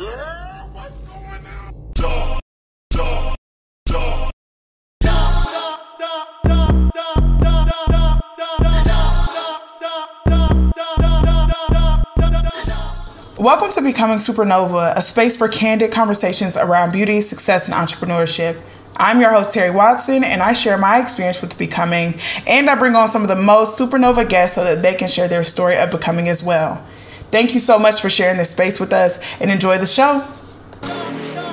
Welcome to Becoming Supernova, a space for candid conversations around beauty, success, and entrepreneurship. I'm your host, Terry Watson, and I share my experience with becoming, and I bring on some of the most supernova guests so that they can share their story of becoming as well. Thank you so much for sharing this space with us and enjoy the show.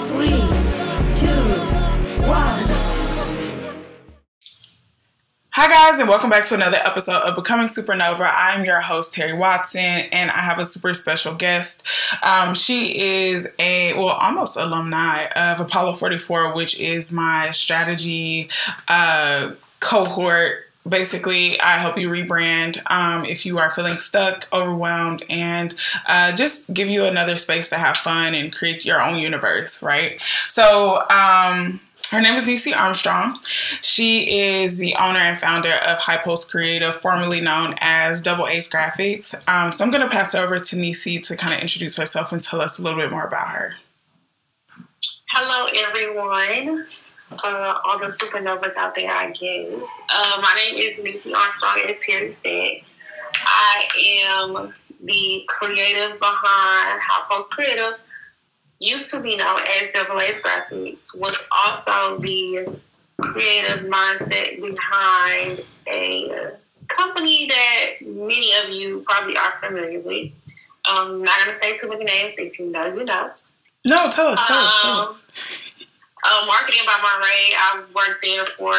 Three, Hi, guys, and welcome back to another episode of Becoming Supernova. I'm your host, Terry Watson, and I have a super special guest. Um, she is a, well, almost alumni of Apollo 44, which is my strategy uh, cohort basically i help you rebrand um, if you are feeling stuck overwhelmed and uh, just give you another space to have fun and create your own universe right so um, her name is Niecey Armstrong. She is the owner and founder of Hi Pulse Creative, formerly known as Double Ace Graphics. Um, so I'm going to pass over to Niecey to kind of introduce herself and tell us a little bit more about her. Hello, everyone. Uh, all the supernovas out there, I guess. Uh, my name is Niecey Armstrong, as Terry said. I am the creative behind Hi Pulse Creative used to be known as Double A Graphics, was also the creative mindset behind a company that many of you probably are familiar with. Um, not going to say too many names. If you know, you know. No, tell us, tell us, tell us. Uh, marketing by Monterey. I worked there for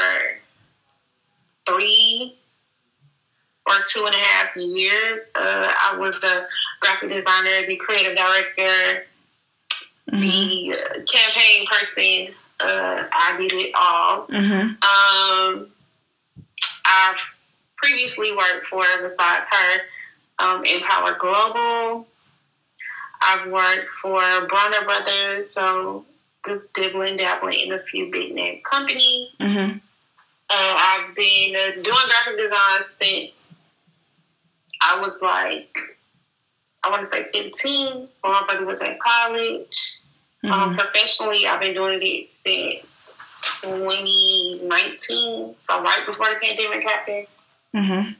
three or two and a half years. Uh, I was the graphic designer, the creative director, mm-hmm. the campaign person. Uh, I did it all. Mm-hmm. Um, I've previously worked for, besides her, um, Empower Global. I've worked for Bronner Brothers, so just dibbling, dabbling in a few big name companies. Mm-hmm. Uh, I've been uh, doing graphic design since I was like, I want to say 15 when my brother was in college. Um, mm-hmm. Um, professionally, I've been doing it since 2019, so right before the pandemic happened. Mm-hmm.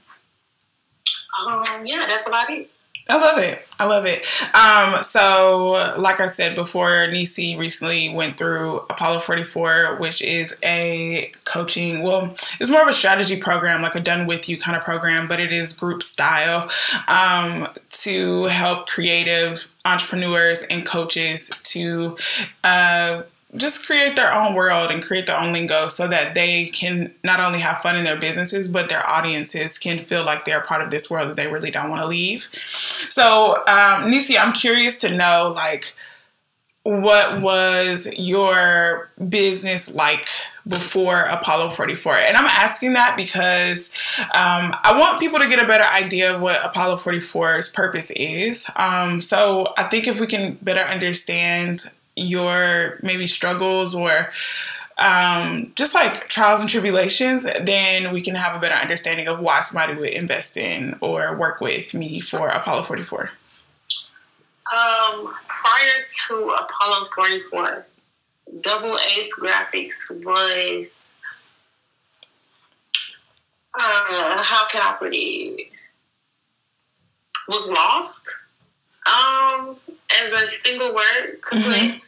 Um, yeah, that's about it. I love it. I love it. Um, so, like I said before, Niecey recently went through Apollo 44, which is a coaching, well, it's more of a strategy program, like a done with you kind of program, but it is group style um, to help creative entrepreneurs and coaches to. Uh, just create their own world and create their own lingo so that they can not only have fun in their businesses, but their audiences can feel like they're part of this world that they really don't want to leave. So, um, Niecey, I'm curious to know, like, what was your business like before Apollo 44? And I'm asking that because um, I want people to get a better idea of what Apollo 44's purpose is. Um, so I think if we can better understand your maybe struggles or um, just like trials and tribulations, then we can have a better understanding of why somebody would invest in or work with me for Apollo 44. Um, prior to Apollo 44, Double Ace Graphics was, uh, how can I put it? Was lost. Um, as a single word to mm-hmm.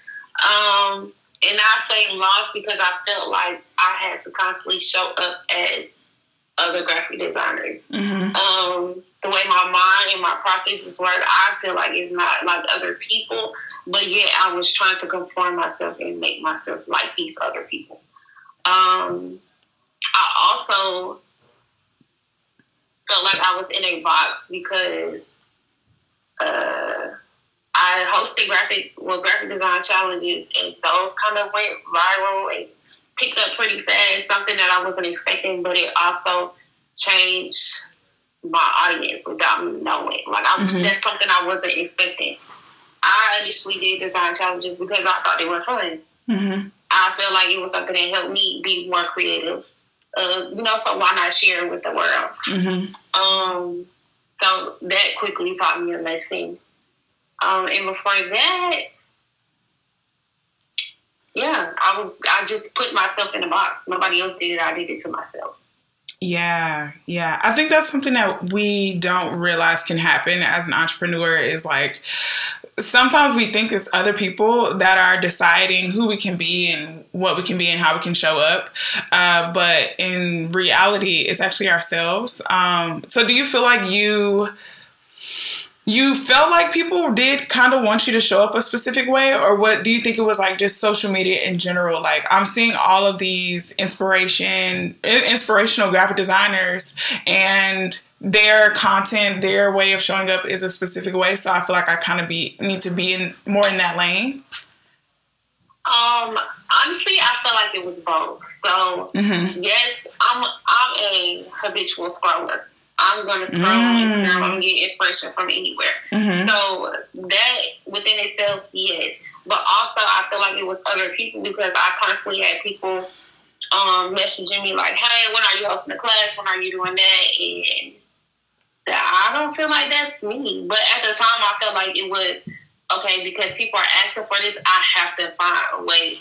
Um, and I stayed lost because I felt like I had to constantly show up as other graphic designers. Mm-hmm. Um, the way my mind and my processes work, I feel like it's not like other people, but yet I was trying to conform myself and make myself like these other people. Um, I also felt like I was in a box because uh, I hosted graphic well graphic design challenges, and those kind of went viral and picked up pretty fast. Something that I wasn't expecting, but it also changed my audience without me knowing. Like I, mm-hmm. that's something I wasn't expecting. I initially did design challenges because I thought they were fun. Mm-hmm. I feel like it was something that helped me be more creative. Uh, you know, so why not share it with the world? Mm-hmm. Um, so that quickly taught me a lesson um, and before that, yeah, I was I just put myself in a box. Nobody else did it. I did it to myself. Yeah, yeah. I think that's something that we don't realize can happen as an entrepreneur is like sometimes we think it's other people that are deciding who we can be and what we can be and how we can show up. Uh, but in reality, it's actually ourselves. Um, so do you feel like you you felt like people did kind of want you to show up a specific way or what do you think it was like just social media in general? Like i'm seeing all of these inspiration inspirational graphic designers and their content their way of showing up is a specific way so i feel like i kind of be need to be in more in that lane. Um honestly i feel like it was both. So mm-hmm. yes i'm i'm a habitual scroller I'm going to scroll mm. on I'm get inspiration from anywhere. Mm-hmm. So that within itself, yes. But also, I feel like it was other people because I constantly had people um, messaging me like, "Hey, when are you hosting a class? When are you doing that?" And I don't feel like that's me. But at the time, I felt like it was okay because people are asking for this. I have to find a way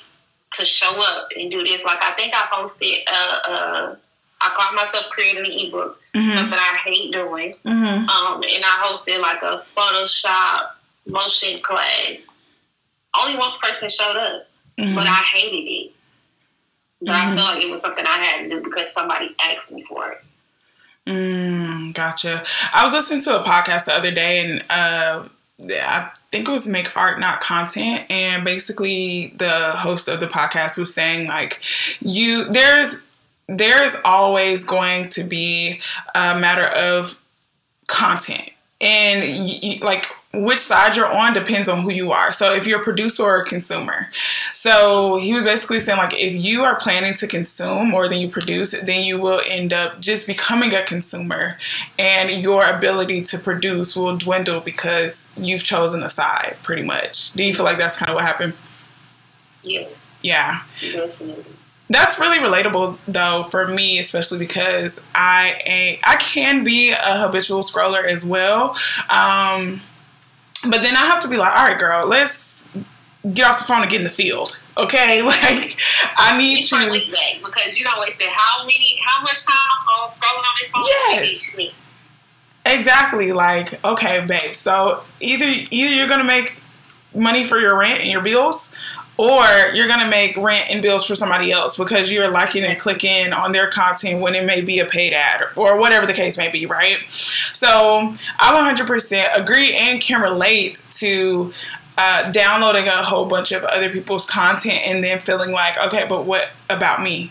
to show up and do this. Like I think I posted. Uh, uh, I caught myself creating an ebook, mm-hmm. something I hate doing. Mm-hmm. Um, and I hosted like a Photoshop motion class. Only one person showed up, mm-hmm. but I hated it. But I mm-hmm. felt like it was something I had to do because somebody asked me for it. Mm, gotcha. I was listening to a podcast the other day, and uh, I think it was Make Art Not Content, and basically the host of the podcast was saying like, you there's there is always going to be a matter of content and like which side you're on depends on who you are. So if you're a producer or a consumer. So he was basically saying like if you are planning to consume more than you produce, then you will end up just becoming a consumer and your ability to produce will dwindle because you've chosen a side pretty much. Do you feel like that's kind of what happened? Yes. Yeah. Definitely. That's really relatable though for me, especially because I I can be a habitual scroller as well. Um, but then I have to be like, all right, girl, let's get off the phone and get in the field. Okay, like I need to because you don't waste how many how much time on scrolling on this phone. Yes. Exactly. Like, okay, babe. So either either you're gonna make money for your rent and your bills, or you're gonna make rent and bills for somebody else because you're liking and clicking on their content when it may be a paid ad or whatever the case may be, right? So I 100% agree and can relate to uh, downloading a whole bunch of other people's content and then feeling like, okay, but what about me?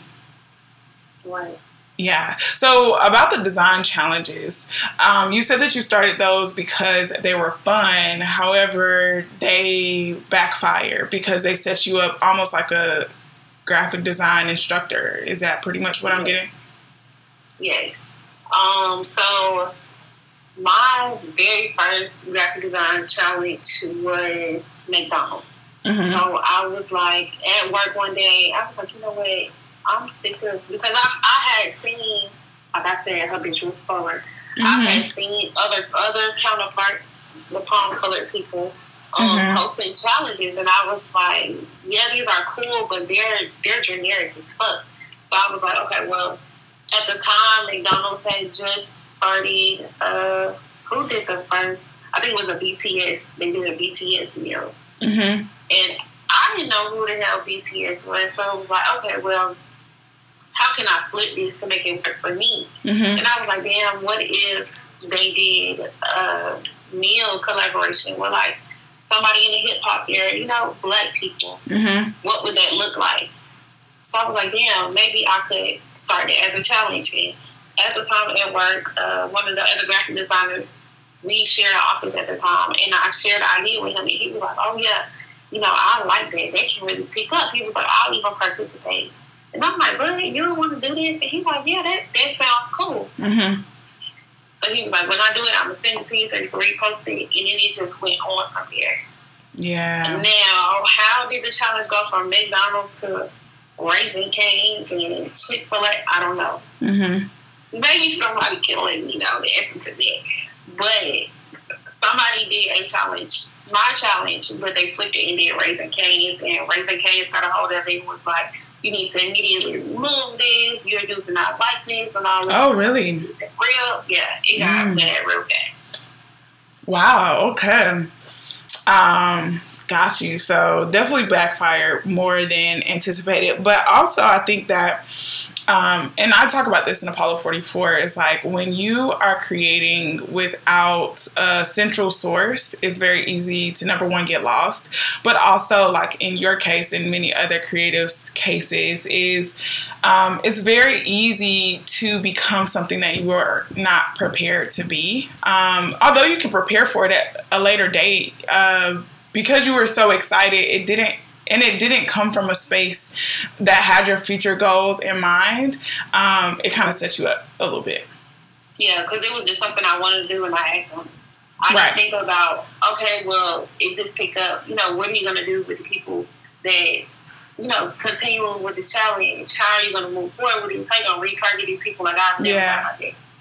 Right. Yeah. So about the design challenges, um, you said that you started those because they were fun. However, they backfire because they set you up almost like a graphic design instructor. Is that pretty much what I'm getting? Yes. Um, so my very first graphic design challenge was McDonald's. Mm-hmm. So I was like at work one day. I was like, you know what? I'm sick of because I, I had seen, like I said, habitual forward. Mm-hmm. I had seen other other counterparts, the palm colored people, um, mm-hmm. posting challenges, and I was like, yeah, these are cool, but they're they're generic as fuck. So I was like, okay, well, at the time, McDonald's had just started. Uh, who did the first? I think it was a BTS. They did a BTS meal, mm-hmm. and I didn't know who the hell BTS was. So I was like, okay, well, how can I flip this to make it work for me? Mm-hmm. And I was like, damn, what if they did a meal collaboration with like somebody in the hip hop area, you know, black people? Mm-hmm. What would that look like? So I was like, damn, maybe I could start it as a challenge. And at the time at work, uh, one of the other graphic designers, we shared an office at the time, and I shared the idea with him, and he was like, oh yeah, you know, I like that. They can really pick up. He was like, I'll even participate. And I'm like, really? You don't want to do this? And he's like, yeah, that, that sounds cool. Mm-hmm. So he was like, when I do it, I'm going to send it to you so you can repost it. And then it just went on from there. Yeah. Now, how did the challenge go from McDonald's to Raising Cane's and Chick fil A? I don't know. Mm-hmm. Maybe somebody can let me know the answer to that. But somebody did a challenge, my challenge, but they flipped it and did Raising Cane's, and Raising Cane's got a hold of it and was like, you need to immediately remove this. Your dudes do not like this and all. That. Oh, really? Real? Yeah, it got mm. bad, real bad. Wow. Okay. Um, got you. So definitely backfired more than anticipated. But also, I think that um, and I talk about this in Apollo 44. It's like when you are creating without a central source, it's very easy to number one get lost. But also, like in your case, and many other creatives' cases, is um, it's very easy to become something that you are not prepared to be. Um, although you can prepare for it at a later date, uh, because you were so excited, it didn't and it didn't come from a space that had your future goals in mind, um, it kind of set you up a little bit. Yeah, because it was just something I wanted to do, and I asked them. I right. think about, okay, well, if this pick up, you know, what are you going to do with the people that, you know, continuing with the challenge? How are you going to move forward with it? How are you going to retarget these people like I've yeah.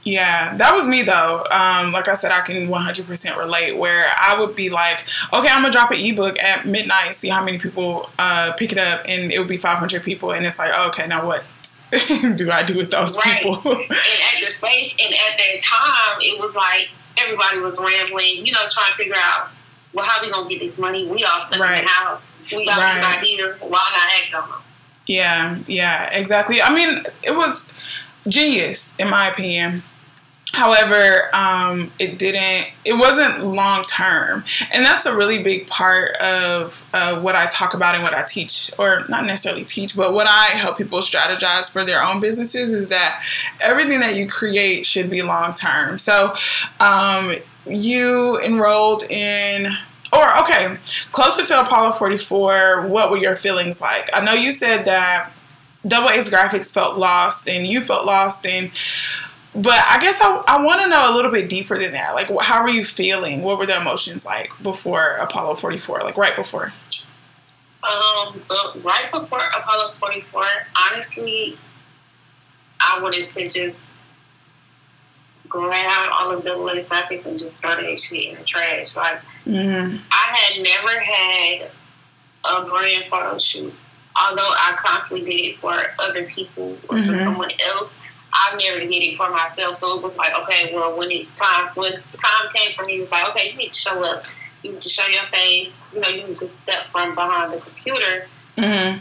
Yeah, that was me though. Um, like I said, I can 100% relate. Where I would be like, okay, I'm gonna drop an ebook at midnight, see how many people uh, pick it up, and it would be 500 people, and it's like, oh, okay, now what do I do with those right. people? and at the space, and at that time, it was like everybody was rambling, you know, trying to figure out, well, how we gonna get this money? We all stuck right. in the house. We got right. these ideas. Why not act on them? Yeah, yeah, exactly. I mean, it was genius in my opinion However, um, it didn't, it wasn't long term. And that's a really big part of what I talk about and what I teach, or not necessarily teach, but what I help people strategize for their own businesses is that everything that you create should be long term. So, um, you enrolled in or okay, closer to Apollo 44, what were your feelings like? I know you said that Double A's Graphics felt lost and you felt lost and but I guess I, I want to know a little bit deeper than that. Like, how were you feeling? What were the emotions like before Apollo 44? Like, right before? Um, but right before Apollo 44, honestly, I wanted to just grab all of the little graphics and just throw that shit in the trash. Like, mm-hmm. I had never had a brand photo shoot, although I constantly did it for other people or mm-hmm. for someone else. I never did it for myself. So it was like, okay, well, when it's time, when time came for me, it was like, okay, you need to show up. You need to show your face. You know, you need to step from behind the computer. Mm-hmm.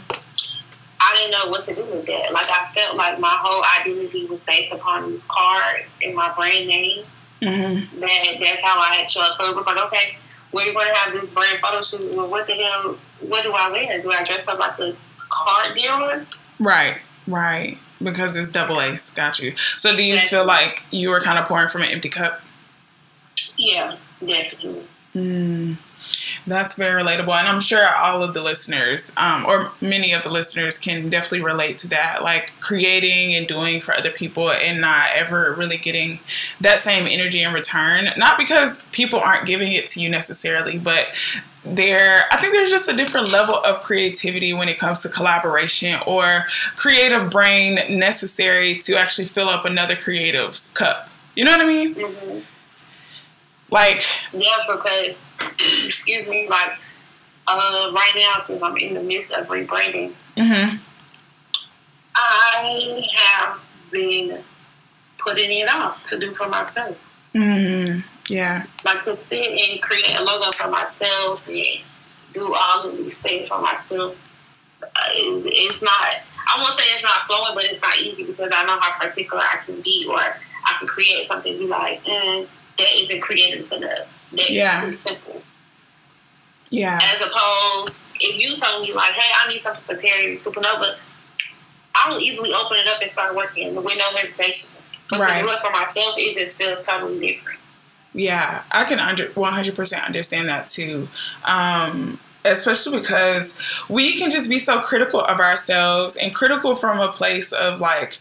I didn't know what to do with that. Like, I felt like my whole identity was based upon these cards and my brand name. Mm-hmm. That that's how I had show up. So it was like, okay, we're going to have this brand photo shoot. Well, what the hell? What do I wear? Do I dress up like a card dealer? Right, right because it's double ace. Got you. So do you feel like you were kind of pouring from an empty cup? Yeah, definitely. Mm, that's very relatable, and I'm sure all of the listeners, um, or many of the listeners, can definitely relate to that. Like creating and doing for other people, and not ever really getting that same energy in return. Not because people aren't giving it to you necessarily, but there i think there's just a different level of creativity when it comes to collaboration or creative brain necessary to actually fill up another creative's cup you know what i mean mm-hmm. like yeah because excuse me like uh, right now since i'm in the midst of rebranding mm-hmm. i have been putting it off to do for myself mm-hmm. Yeah. Like to sit and create a logo for myself and do all of these things for myself. Uh, it's not. I won't say it's not flowing, but it's not easy because I know how particular I can be, or I can create something be like, mm, that isn't creative enough. That yeah. too simple. Yeah. As opposed, if you told me like, hey, I need something for Terry Supernova, I will easily open it up and start working with no hesitation. But right. to do it for myself, it just feels totally different. Yeah, I can under 100% understand that too. Um, especially because we can just be so critical of ourselves and critical from a place of like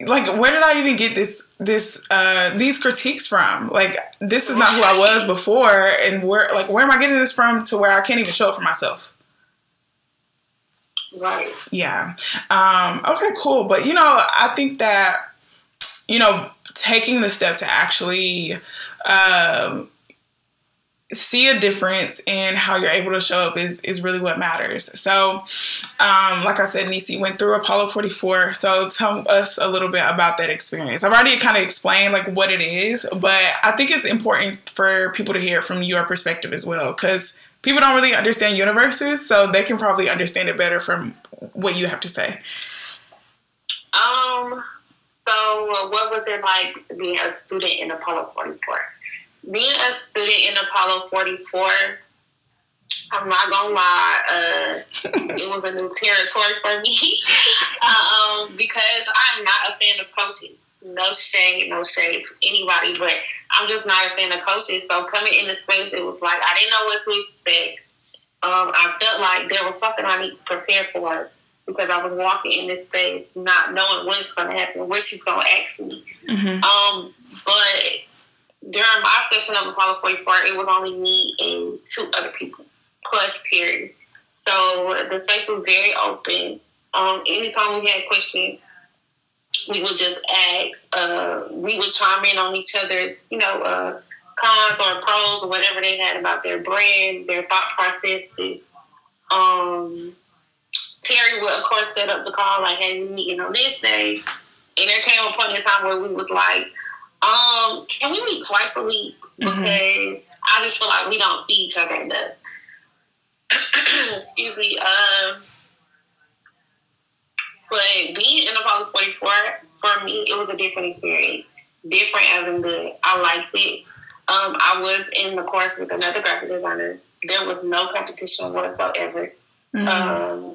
like where did I even get this this uh these critiques from? Like this is not who I was before and where like where am I getting this from to where I can't even show it for myself? Right. Yeah. Um okay, cool. But you know, I think that you know taking the step to actually um, see a difference in how you're able to show up is, is really what matters. So, um, like I said, Niecey went through Apollo 44. So tell us a little bit about that experience. I've already kind of explained like what it is, but I think it's important for people to hear from your perspective as well because people don't really understand universes, so they can probably understand it better from what you have to say. Um. So, what was it like being a student in Apollo 44? being a student in Apollo 44, I'm not gonna lie, uh, it was a new territory for me um, because I'm not a fan of coaches. No shade, no shade to anybody, but I'm just not a fan of coaches. So coming in the space, it was like I didn't know what to expect. Um, I felt like there was something I need to prepare for because I was walking in this space not knowing what's going to happen, what she's going to ask me. Mm-hmm. Um, but during my session of Apollo 44, it was only me and two other people, plus Terry. So the space was very open. Um, anytime we had questions, we would just ask. Uh, we would chime in on each other's, you know, uh, cons or pros or whatever they had about their brand, their thought processes. Um, Terry would, of course, set up the call like, "Hey, we meeting on this day," and there came a point in time where we was like um, can we meet twice a week? Mm-hmm. Because mm-hmm. I just feel like we don't see each other enough. Excuse me. Um, but being in Apollo 44, for me, it was a different experience. Different as in good. I liked it. Um, I was in the course with another graphic designer. There was no competition whatsoever. Mm-hmm. Um,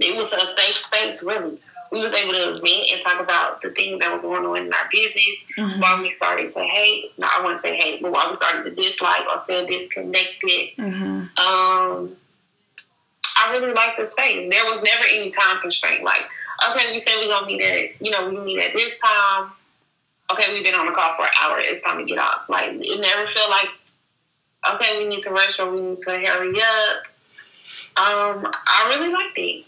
it was a safe space, really we was able to vent and talk about the things that were going on in our business mm-hmm. while we started to hate. No, I wouldn't say hate, but while we started to dislike or feel disconnected. Mm-hmm. Um, I really liked the space. There was never any time constraint. Like, okay, we said we're gonna meet at, you know, we meet at this time. Okay, we've been on the call for an hour. It's time to get off. Like, it never felt like, okay, we need to rush or we need to hurry up. Um, I really liked it.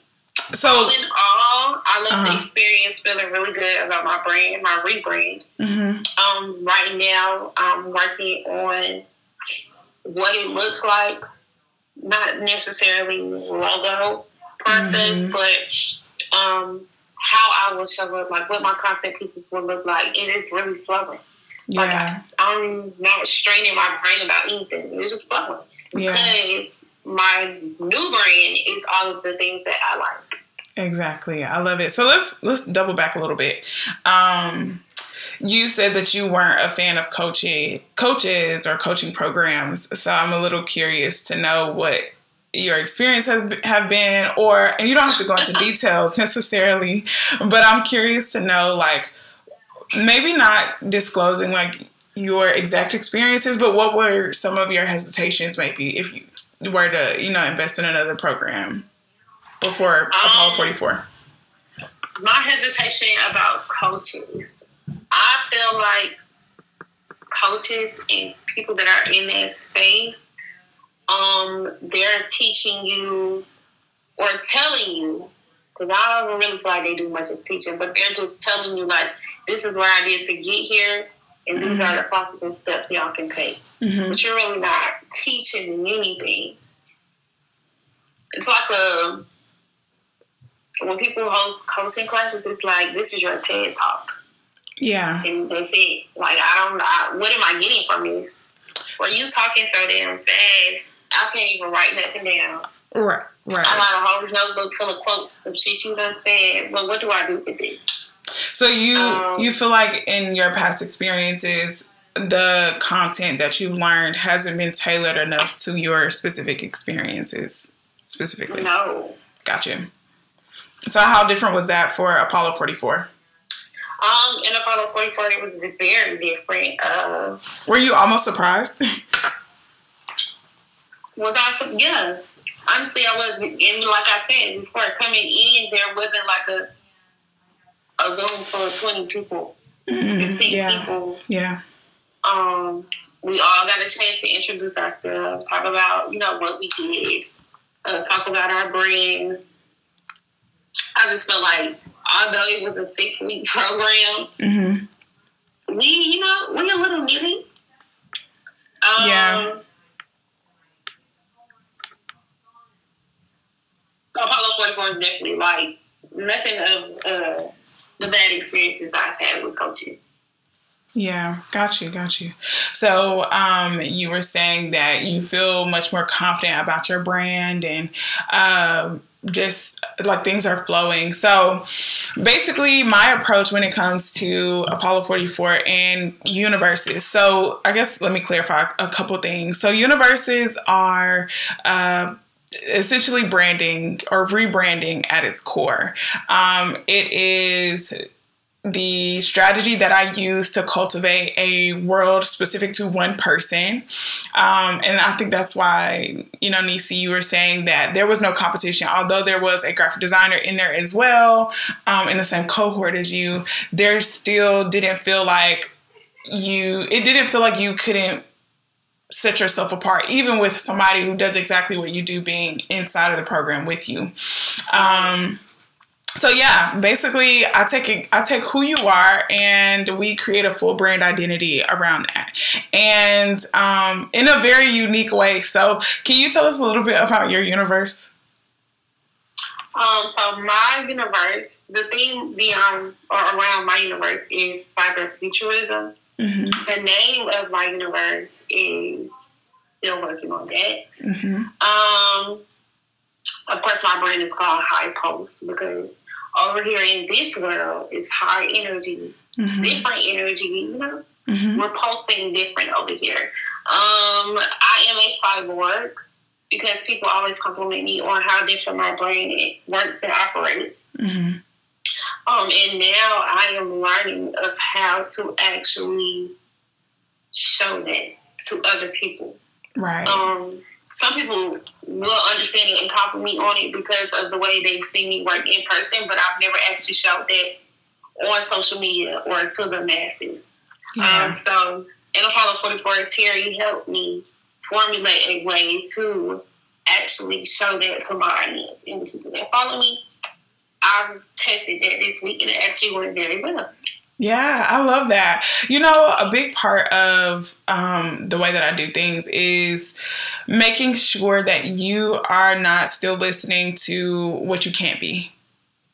So all in all, I love uh-huh. the experience. Feeling really good about my brand, my rebrand. Mm-hmm. Um, right now, I'm working on what it looks like. Not necessarily logo process, mm-hmm. but um, how I will show up, like what my concept pieces will look like. And It is really flowing. Yeah. Like I, I'm not straining my brain about anything. It's just flowing. Yeah. Because my new brand is all of the things that I like. Exactly. I love it. So let's let's double back a little bit. Um, you said that you weren't a fan of coaching coaches or coaching programs. So I'm a little curious to know what your experience has have been or and you don't have to go into details necessarily, but I'm curious to know like maybe not disclosing like your exact experiences, but what were some of your hesitations maybe if you were to, you know, invest in another program? before Apollo um, 44? My hesitation about coaches. I feel like coaches and people that are in that space, um, they're teaching you or telling you, because I don't really feel like they do much of teaching, but they're just telling you like, this is what I did to get here, and these mm-hmm. are the possible steps y'all can take. Mm-hmm. But you're really not teaching anything. It's like a when people host coaching classes, it's like this is your TED talk. Yeah, and they say like I don't. I, what am I getting from this? Were you talking so damn fast? I can't even write nothing down. Right, right. I got a whole notebook full of quotes of shit you done said. But what do I do with this? So you um, you feel like in your past experiences, the content that you've learned hasn't been tailored enough to your specific experiences specifically. No. Gotcha. So how different was that for Apollo 44? Um, in Apollo 44, it was very different. Uh, Were you almost surprised? was I? Yeah. Honestly, I was. And like I said before, coming in, there wasn't like a a Zoom full of 20 people, mm-hmm. 15 yeah. people. Yeah. Um, we all got a chance to introduce ourselves, talk about, you know, what we did, uh, talk about our brands. I just felt like, although it was a six week program, mm-hmm. we, you know, we a little nitty. Um, yeah. Apollo 44 is definitely like nothing of uh, the bad experiences I've had with coaches. Yeah, got you, got you. So, um, you were saying that you feel much more confident about your brand and uh, just like things are flowing. So, basically, my approach when it comes to Apollo 44 and universes. So, I guess let me clarify a couple things. So, universes are uh, essentially branding or rebranding at its core. Um, it is the strategy that I use to cultivate a world specific to one person. Um, and I think that's why, you know, Niecey, you were saying that there was no competition, although there was a graphic designer in there as well, um, in the same cohort as you, there still didn't feel like you, it didn't feel like you couldn't set yourself apart, even with somebody who does exactly what you do being inside of the program with you. Um, so yeah, basically I take it, I take who you are and we create a full brand identity around that. And um, in a very unique way. So can you tell us a little bit about your universe? Um, so my universe, the theme beyond or around my universe is cyberfuturism. Mm-hmm. The name of my universe is still working on that. Mm-hmm. Um, of course, my brand is called Hi Pulse because over here in this world, it's high energy, mm-hmm. different energy, you know? Mm-hmm. We're pulsing different over here. Um, I am a cyborg because people always compliment me on how different my brain works and operates. Mm-hmm. Um, and now I am learning of how to actually show that to other people. Right. Um, some people will understand it and compliment me on it because of the way they've seen me work in person, but I've never actually showed that on social media or to the masses. Yeah. Um, so in Apollo 44, Terry helped me formulate a way to actually show that to my audience and the people that follow me. I've tested that this week and it actually went very well. Yeah, I love that. You know, a big part of um, the way that I do things is making sure that you are not still listening to what you can't be.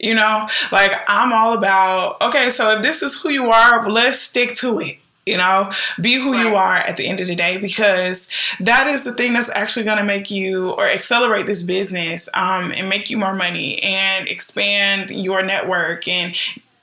You know, like I'm all about, okay, so if this is who you are, let's stick to it. You know, be who you are at the end of the day because that is the thing that's actually going to make you or accelerate this business um, and make you more money and expand your network and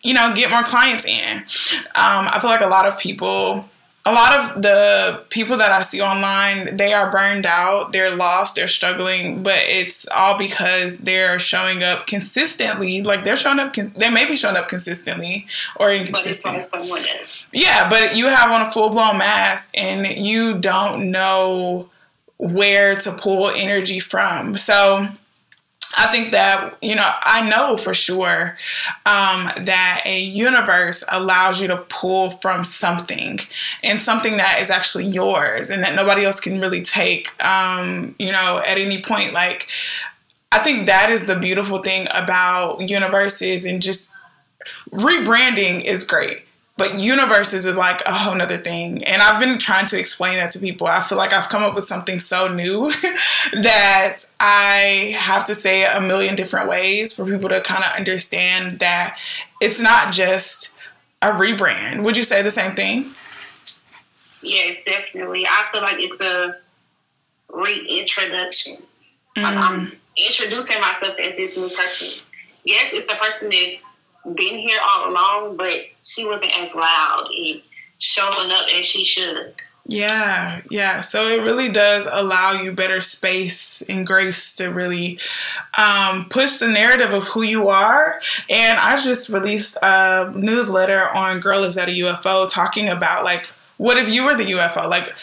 you know, get more clients in. Um, I feel like a lot of people, a lot of the people that I see online, they are burned out, they're lost, they're struggling, but it's all because they're showing up consistently. Like they're showing up, they may be showing up consistently or inconsistently. But someone else. Yeah, but you have on a full blown mask and you don't know where to pull energy from. So I think that, you know, I know for sure um, that a universe allows you to pull from something and something that is actually yours and that nobody else can really take, um, you know, at any point. Like, I think that is the beautiful thing about universes and just rebranding is great but universes is like a whole nother thing. And I've been trying to explain that to people. I feel like I've come up with something so new that I have to say it a million different ways for people to kind of understand that it's not just a rebrand. Would you say the same thing? Yes, definitely. I feel like it's a reintroduction. Mm. I'm introducing myself as this new person. Yes, it's the person that been here all along, but she wasn't as loud and showing up as she should. Yeah, yeah. So it really does allow you better space and grace to really um, push the narrative of who you are. And I just released a newsletter on Girl Is That a UFO talking about like, what if you were the UFO? Like,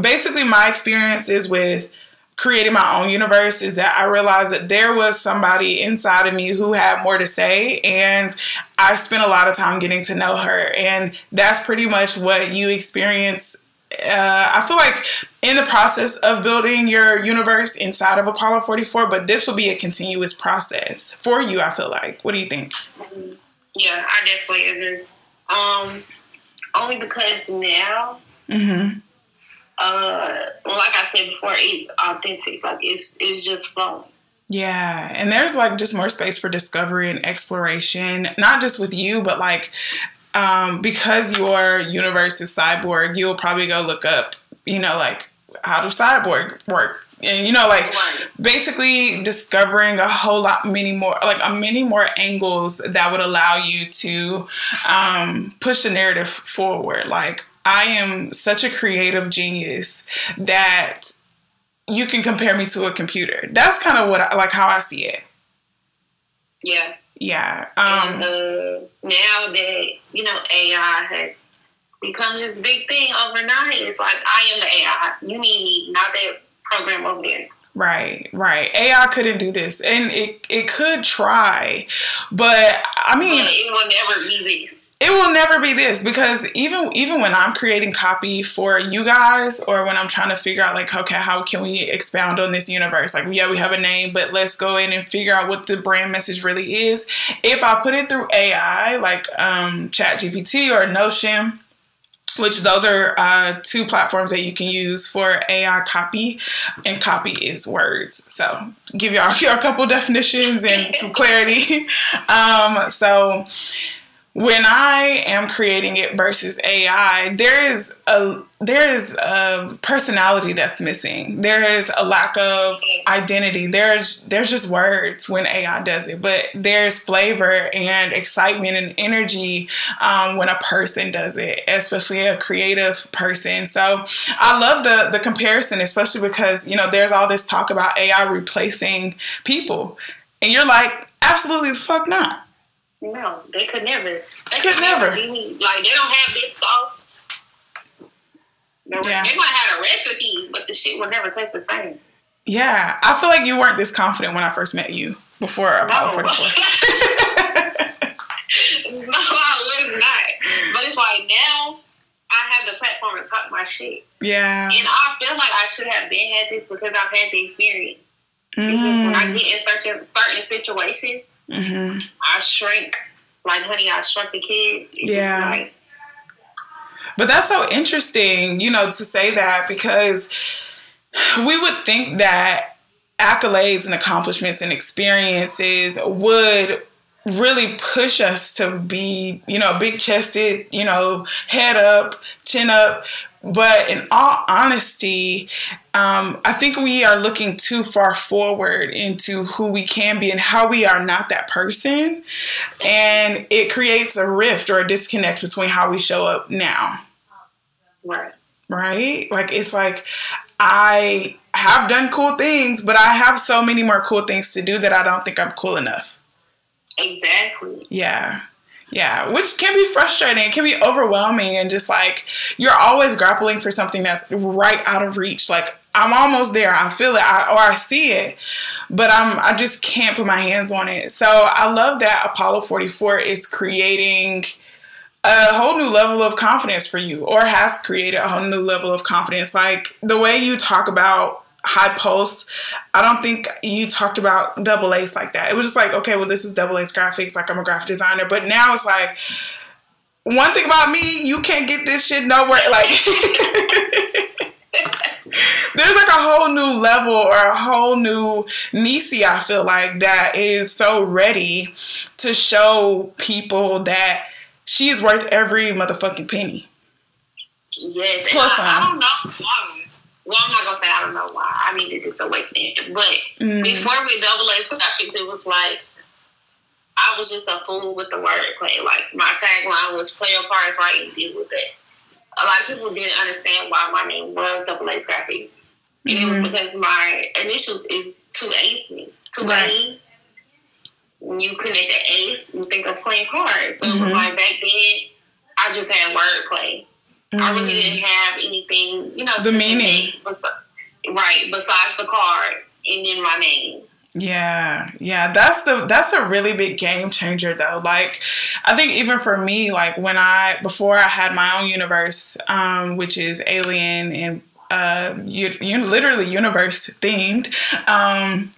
basically, my experiences with creating my own universe is that I realized that there was somebody inside of me who had more to say, and I spent a lot of time getting to know her. And that's pretty much what you experience. Uh, I feel like in the process of building your universe inside of Apollo 44, but this will be a continuous process for you, I feel like. What do you think? Yeah, I definitely agree. Um, only because now mm-hmm uh, like I said before, it's authentic. Like it's it's just flowing. Yeah, and there's like just more space for discovery and exploration, not just with you, but like um, because your universe is cyborg, you'll probably go look up, you know, like how does cyborg work? And you know, like basically discovering a whole lot many more like a many more angles that would allow you to um, push the narrative forward. Like I am such a creative genius that you can compare me to a computer. That's kind of what I, like how I see it. Yeah. Yeah. and Um, uh, now that you know AI has become this big thing overnight, it's like I am the AI. You need me, not that program over there. Right, right. AI couldn't do this, and it it could try, but I mean, But it will never be this. It will never be this because even even when I'm creating copy for you guys, or when I'm trying to figure out like, okay, how can we expound on this universe? Like, yeah, we have a name, but let's go in and figure out what the brand message really is. If I put it through AI, like um, ChatGPT or Notion. Which those are uh, two platforms that you can use for AI copy, and copy is words. So give y'all a couple definitions and some clarity. Um, so when I am creating it versus AI, there is a there is a personality that's missing. There is a lack of identity. There's there's just words when AI does it, but there's flavor and excitement and energy um, when a person does it, especially a creative person. So I love the the comparison, especially because you know there's all this talk about AI replacing people, and you're like, absolutely the fuck not. No, they could never. They Could never. be. Like they don't have this sauce. They, Yeah. they might have a recipe, but the shit will never taste the same. Yeah, I feel like you weren't this confident when I first met you before Apollo No. 44. no, I was not. But it's like now I have the platform to talk my shit. Yeah. And I feel like I should have been had this because I've had the experience. It's just when I Mm, get in certain certain situations, hmm I shrink. Like honey, I shrunk the kids. Yeah. Like, But that's so interesting, you know, to say that because we would think that accolades and accomplishments and experiences would really push us to be, you know, big chested, you know, head up, chin up. But in all honesty, um, I think we are looking too far forward into who we can be and how we are not that person. And it creates a rift or a disconnect between how we show up now right. right? Like it's like I have done cool things, but I have so many more cool things to do that I don't think I'm cool enough. Exactly. Yeah. Yeah, which can be frustrating, it can be overwhelming, and just like you're always grappling for something that's right out of reach. Like I'm almost there, I feel it, I, or I see it, but I'm I just can't put my hands on it. So I love that Apollo 44 is creating a whole new level of confidence for you or has created a whole new level of confidence like the way you talk about Hi Pulse i don't think you talked about double A's like that it was just like okay well this is double A's graphics like i'm a graphic designer but now it's like one thing about me you can't get this shit nowhere like there's like a whole new level or a whole new Niecey, I feel like, that is so ready to show people that she is worth every motherfucking penny. Yes. Plus I, I don't know. Well, I'm not gonna say I don't know why. I mean, it's just awakening. But Mm. before we double A graphics, it was like I was just a fool with the wordplay. Like my tagline was "Play your part right and deal with it." A lot of people didn't understand why my name was Double A's Graphics, and it was because my initials is two A's, two Right. A's. When you connect the A's, you think of playing cards. So Mhm. like back then, I just had wordplay. I really Mm. didn't have anything, you know, The meaning. besi- right, besides the card and then my name. Yeah, yeah, that's the that's a really big game changer though. Like, I think even for me, like when I before I had my own universe, um, which is alien and uh, you, you literally universe themed. Um,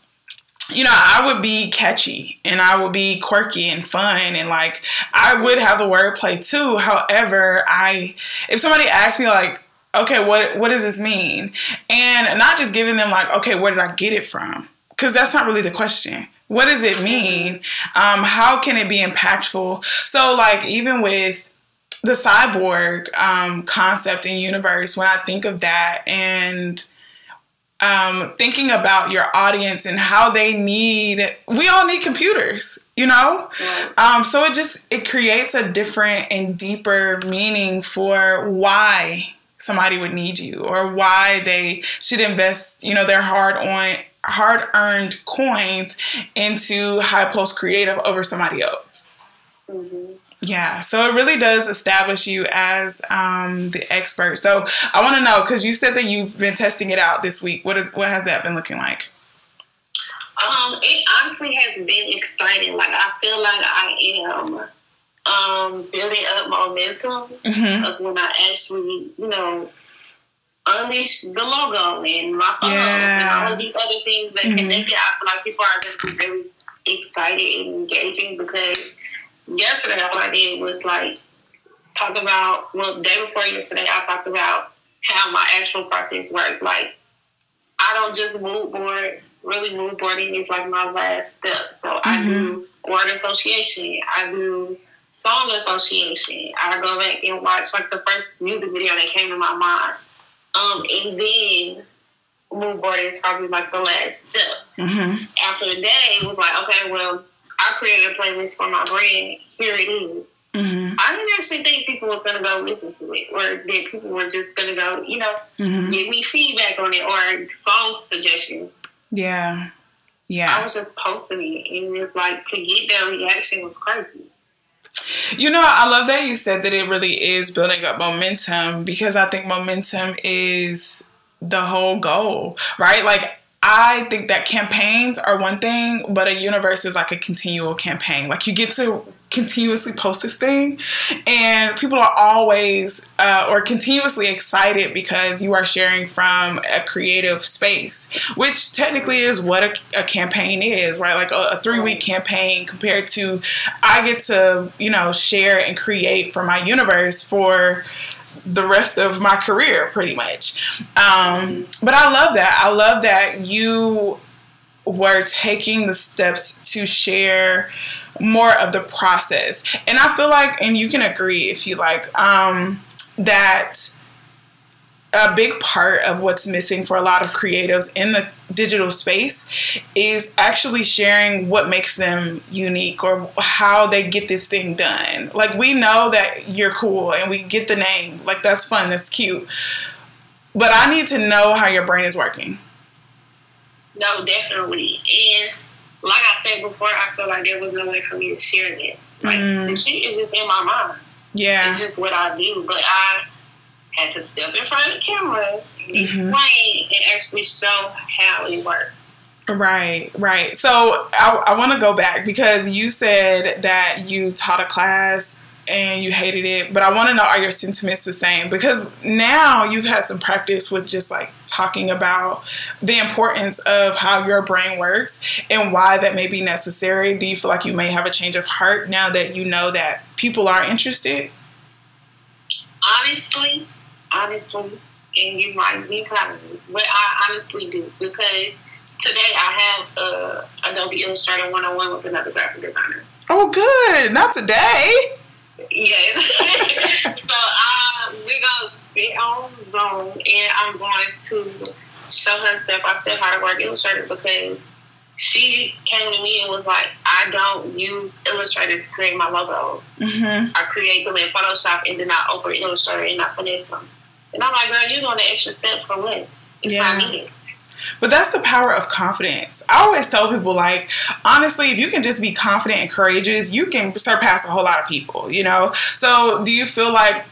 you know, I would be catchy and I would be quirky and fun and like I would have the wordplay too. However, I if somebody asked me like, okay, what what does this mean? And not just giving them like, okay, where did I get it from? because that's not really the question. What does it mean? Um, how can it be impactful? So, like, even with the cyborg um, concept and universe, when I think of that and um, thinking about your audience and how they need, we all need computers, you know? Um, so it just, it creates a different and deeper meaning for why somebody would need you or why they should invest, you know, their hard on hard earned coins into Hi Pulse Creative over somebody else. Mm-hmm. Yeah, so it really does establish you as um, the expert. So I want to know because you said that you've been testing it out this week. What is what has that been looking like? Um, it honestly has been exciting. Like I feel like I am um, building up momentum mm-hmm. of when I actually, you know, unleash the logo and my phone yeah. and all of these other things that mm-hmm. connect it. I feel like people are going to be really excited and engaging because yesterday all I did was like talk about well the day before yesterday I talked about how my actual process works. Like I don't just mood board. Really mood boarding is like my last step. So mm-hmm. I do word association. I do song association. I go back and watch like the first music video that came to my mind. Um, and then mood boarding is probably like the last step. Mm-hmm. After the day, it was like, okay, well, I created a playlist for my brand. Here it is. Mm-hmm. I didn't actually think people were gonna go listen to it, or that people were just gonna go, you know, mm-hmm. give me feedback on it or song suggestions. Yeah, yeah. I was just posting it, and it's like to get their reaction was crazy. You know, I love that you said that it really is building up momentum because I think momentum is the whole goal, right? Like I think that campaigns are one thing, but a universe is like a continual campaign. Like you get to continuously post this thing, and people are always uh, or continuously excited because you are sharing from a creative space, which technically is what a, a campaign is, right? Like a, a three week campaign compared to I get to, you know, share and create for my universe for the rest of my career, pretty much. Um, but I love that. I love that you were taking the steps to share more of the process. And I feel like, and you can agree if you like, um, that a big part of what's missing for a lot of creatives in the digital space is actually sharing what makes them unique or how they get this thing done. Like we know that you're cool and we get the name. Like that's fun, that's cute. But I need to know how your brain is working. No, definitely. And like I said before, I feel like there was no way for me to share it. Like mm. the shit is just in my mind. Yeah. It's just what I do. But I had to step in front of the camera, mm-hmm. explain, and actually show how it works. Right, right. So I, I want to go back because you said that you taught a class and you hated it, but I want to know are your sentiments the same? Because now you've had some practice with just like talking about the importance of how your brain works and why that may be necessary. Do you feel like you may have a change of heart now that you know that people are interested? Honestly, honestly, and you might be proud of me, but I honestly do because today I have uh, Adobe Illustrator 101 with another graphic designer. Oh, good. Not today. Yes. so uh, we're going to sit on Zoom and I'm going to show her step by step how to work Illustrator because she came to me and was like, I don't use Illustrator to create my logos. Mm-hmm. I create them in Photoshop and then I open Illustrator and I finesse them. And I'm like, girl, you're doing the extra step for what? It's yeah. not needed. But that's the power of confidence. I always tell people, like, honestly, if you can just be confident and courageous, you can surpass a whole lot of people, you know? So, do you feel like,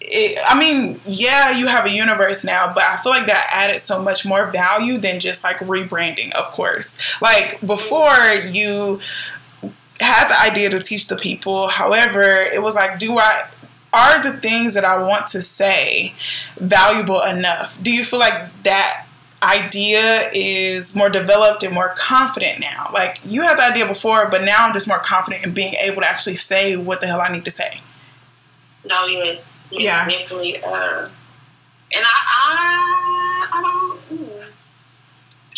it, I mean, yeah, you have a universe now, but I feel like that added so much more value than just like rebranding, of course. Like, before you had the idea to teach the people, however, it was like, do I are the things that I want to say valuable enough? Do you feel like that idea is more developed and more confident now? Like you had the idea before, but now I'm just more confident in being able to actually say what the hell I need to say. No, yes, yeah, definitely. Uh, and I, I, I don't. Mm,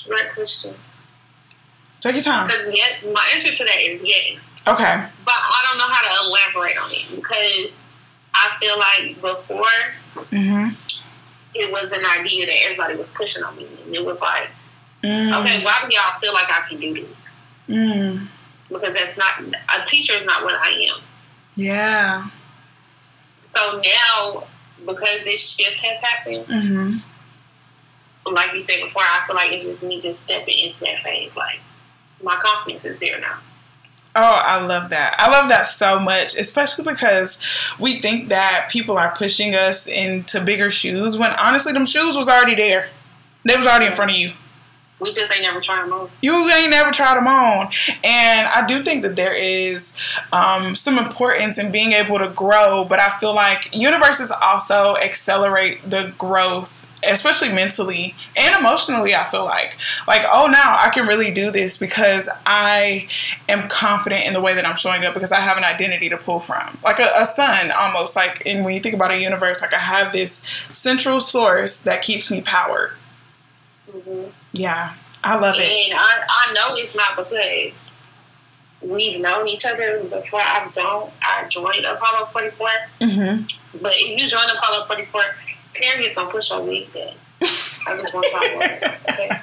great question. Take your time. Because yes, my answer to that is yes. Okay. But I don't know how to elaborate on it because I feel like before Mm-hmm. it was an idea that everybody was pushing on me, and it was like, Mm. okay, why do y'all feel like I can do this? Mm. Because that's not a teacher is not what I am. Yeah. So now, because this shift has happened, Mm-hmm. like you said before, I feel like it's just me just stepping into that phase. Like my confidence is there now. Oh, I love that. I love that so much, especially because we think that people are pushing us into bigger shoes when honestly, them shoes was already there. They was already in front of you. We just ain't never trying to move. You ain't never tried them on. And I do think that there is um, some importance in being able to grow, but I feel like universes also accelerate the growth, especially mentally and emotionally. I feel like, like, oh, now I can really do this because I am confident in the way that I'm showing up because I have an identity to pull from, like a, a sun almost. Like, and when you think about a universe, like I have this central source that keeps me powered. Mm-hmm. Yeah, I love it. And I, I know it's not because we've known each other before I joined, I joined Apollo 44. Mm-hmm. But if you join Apollo 44, Terry is going to push your wig back. I just want to talk okay?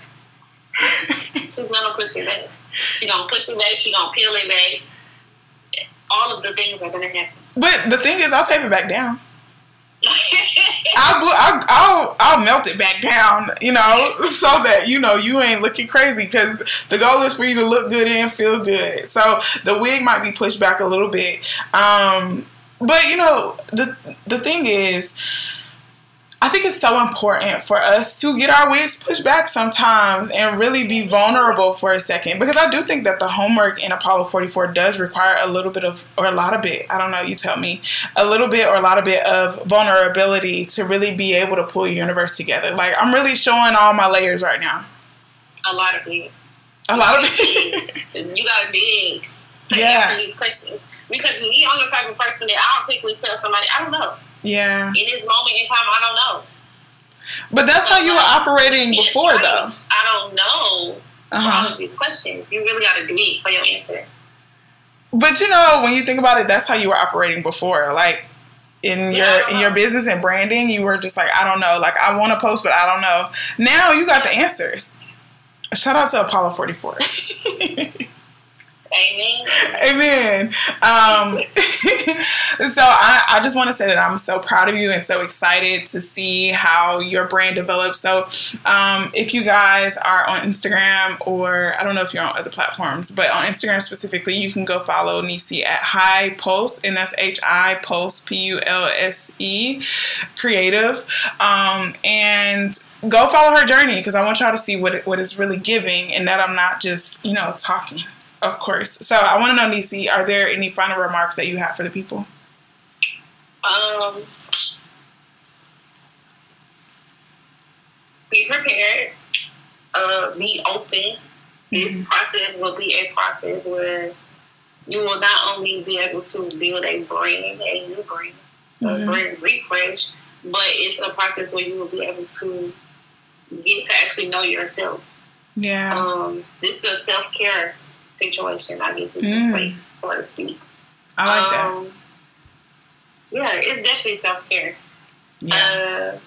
She's going to push it back. She's going to push it back. She's going to peel it back. All of the things are going to happen. But the thing is, I'll tape it back down. I'll, I'll, I'll, melt it back down, you know, so that, you know, you ain't looking crazy because the goal is for you to look good and feel good. So the wig might be pushed back a little bit. Um, but, you know, the, the thing is, I think it's so important for us to get our wigs pushed back sometimes and really be vulnerable for a second because I do think that the homework in Apollo 44 does require a little bit of, or a lot of bit, I don't know, you tell me, a little bit or a lot of bit of vulnerability to really be able to pull your universe together. Like, I'm really showing all my layers right now. A lot of it. A lot of it. You got to dig Yeah. answer. Because me, I'm the type of person that I'll quickly tell somebody, I don't know. yeah. In this moment in time, I don't know. But that's how you were operating before, I though. I don't know Uh-huh. all of these questions. You really got to dig for your answer. But you know, when you think about it, that's how you were operating before. Like in your Yeah. in your business and branding, you were just like, I don't know. Like I want to post, but I don't know. Now you got the answers. Shout out to Apollo 44. Amen. Amen. Um, so I, I just want to say that I'm so proud of you and so excited to see how your brand develops. So um, if you guys are on Instagram or I don't know if you're on other platforms, but on Instagram specifically, you can go follow Niecey at Hi Pulse, and that's H I Pulse P U L S E Creative, um, and go follow her journey because I want y'all to see what it, what it's really giving, and that I'm not just you know talking. Of course. So I want to know, Niecey, are there any final remarks that you have for the people? Um, be prepared. Uh, be open. This process will be a process where you will not only be able to build a brand, a new brand, Mhm. a brand refresh, but it's a process where you will be able to get to actually know yourself. Yeah. Um, this is a self care situation, I guess, you Mm. say, so to speak. I like that. Um, Yeah, it's definitely self care. Yeah. Uh,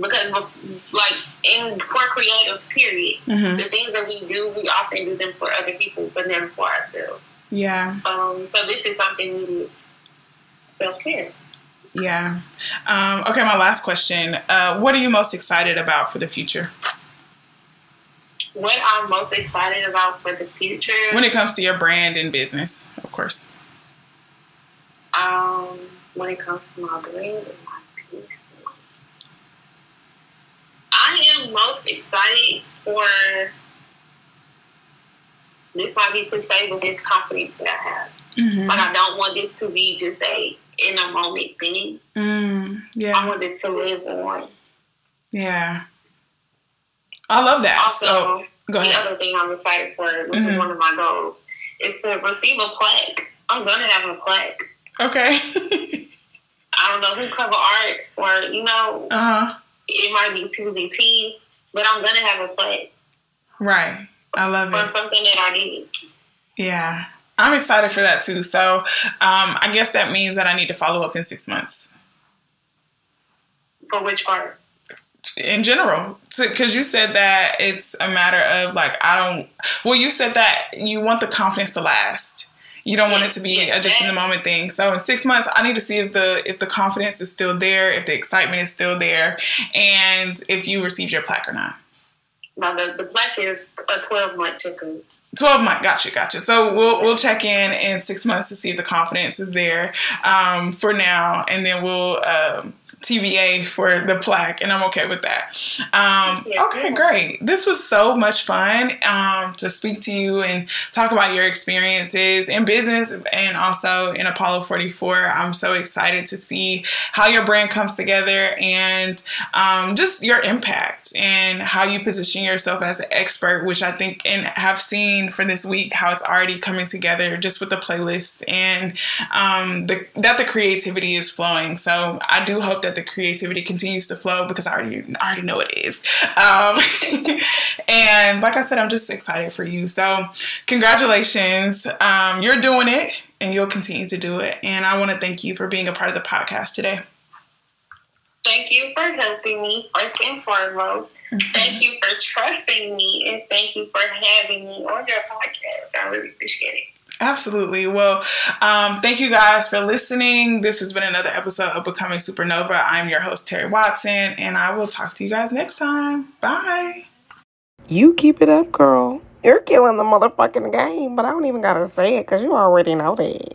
because, like, in for creatives, period, hmm the things that we do, we often do them for other people, but never for ourselves. Yeah. Um, so this is something we do. Self care. Yeah. Um, okay, my last question. Uh, what are you most excited about for the future What I'm most excited about for the future, when it comes to your brand and business, of course? um, when it comes to my brand and my business, I am most excited for. This might be cliche, but this confidence that I have. Mm-hmm. Like I don't want this to be just a in a moment thing. Mm, I want this to live on. Yeah. I love that. Also, so go the other thing I'm excited for, which Mhm. is one of my goals, is to receive a plaque. I'm gonna have a plaque. Okay. I don't know who cover art or you know, uh huh. it might be TBT, but I'm gonna have a plaque. Right. I love it. For something that I need. Yeah. I'm excited for that too. So um, I guess that means that I need to follow up in six months. For which part? In general, because you said that it's a matter of like I don't. Well, you said that you want the confidence to last. You don't want it to be a just in the moment thing. So in six months, I need to see if the if the confidence is still there, if the excitement is still there, and if you received your plaque or not. Now the, the plaque is a twelve month check-in. 12 month gotcha gotcha so we'll we'll check in in six months to see if the confidence is there um, for now and then we'll um, TBA for the plaque, and I'm okay with that. Um, okay, great. This was so much fun um, to speak to you and talk about your experiences in business and also in Apollo 44. I'm so excited to see how your brand comes together and um, just your impact and how you position yourself as an expert, which I think and have seen for this week how it's already coming together just with the playlist and um, the, that the creativity is flowing. So I do hope that that the creativity continues to flow because I already I already know it is. Um, and like I said, I'm just excited for you. So congratulations, um, you're doing it, and you'll continue to do it. And I want to thank you for being a part of the podcast today. Thank you for helping me first and foremost. Mm-hmm. Thank you for trusting me, and thank you for having me on your podcast. I really appreciate it. Absolutely. Well, um, thank you guys for listening. This has been another episode of Becoming Supernova. I'm your host, Terry Watson, and I will talk to you guys next time. Bye. You keep it up, girl. You're killing the motherfucking game, but I don't even gotta say it because you already know that.